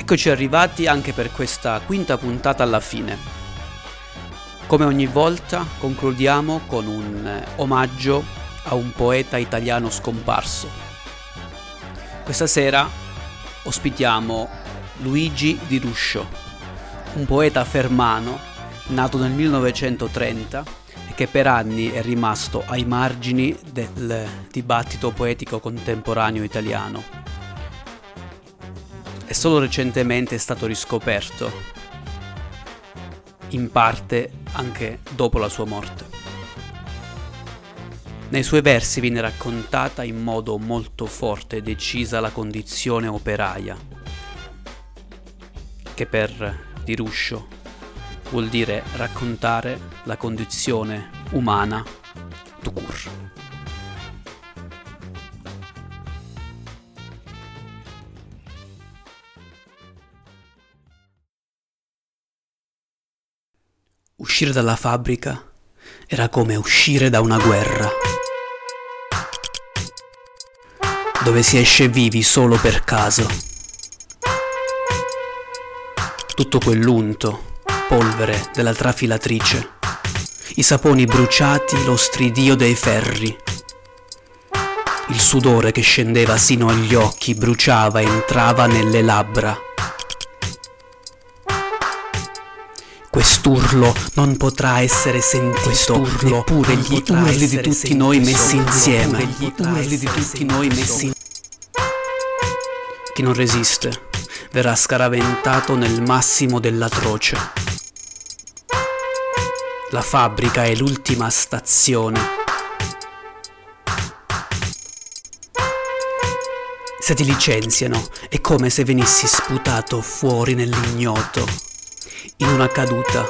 Eccoci arrivati anche per questa quinta puntata alla fine. Come ogni volta concludiamo con un eh, omaggio a un poeta italiano scomparso. Questa sera ospitiamo Luigi Di Ruscio, un poeta fermano nato nel 1930 e che per anni è rimasto ai margini del dibattito poetico contemporaneo italiano e solo recentemente è stato riscoperto, in parte anche dopo la sua morte. Nei suoi versi viene raccontata in modo molto forte e decisa la condizione operaia, che per Di Ruscio vuol dire raccontare la condizione umana Uscire dalla fabbrica era come uscire da una guerra, dove si esce vivi solo per caso. Tutto quell'unto, polvere della trafilatrice, i saponi bruciati, lo stridio dei ferri, il sudore che scendeva sino agli occhi, bruciava, entrava nelle labbra Quest'urlo non potrà essere sentito, Quest'urlo neppure gli urli di tutti noi messi insieme. Gli urli di tutti noi messi insieme. Chi non resiste verrà scaraventato nel massimo dell'atroce. La fabbrica è l'ultima stazione. Se ti licenziano è come se venissi sputato fuori nell'ignoto in una caduta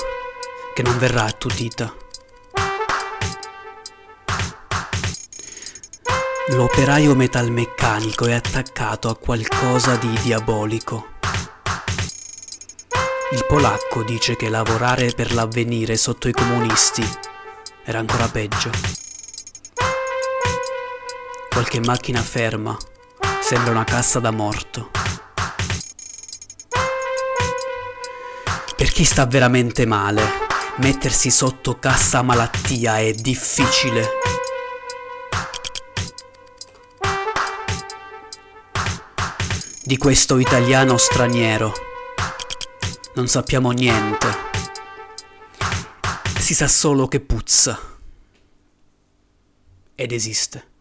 che non verrà attutita. L'operaio metalmeccanico è attaccato a qualcosa di diabolico. Il polacco dice che lavorare per l'avvenire sotto i comunisti era ancora peggio. Qualche macchina ferma sembra una cassa da morto. Chi sta veramente male, mettersi sotto cassa malattia è difficile. Di questo italiano straniero non sappiamo niente. Si sa solo che puzza ed esiste.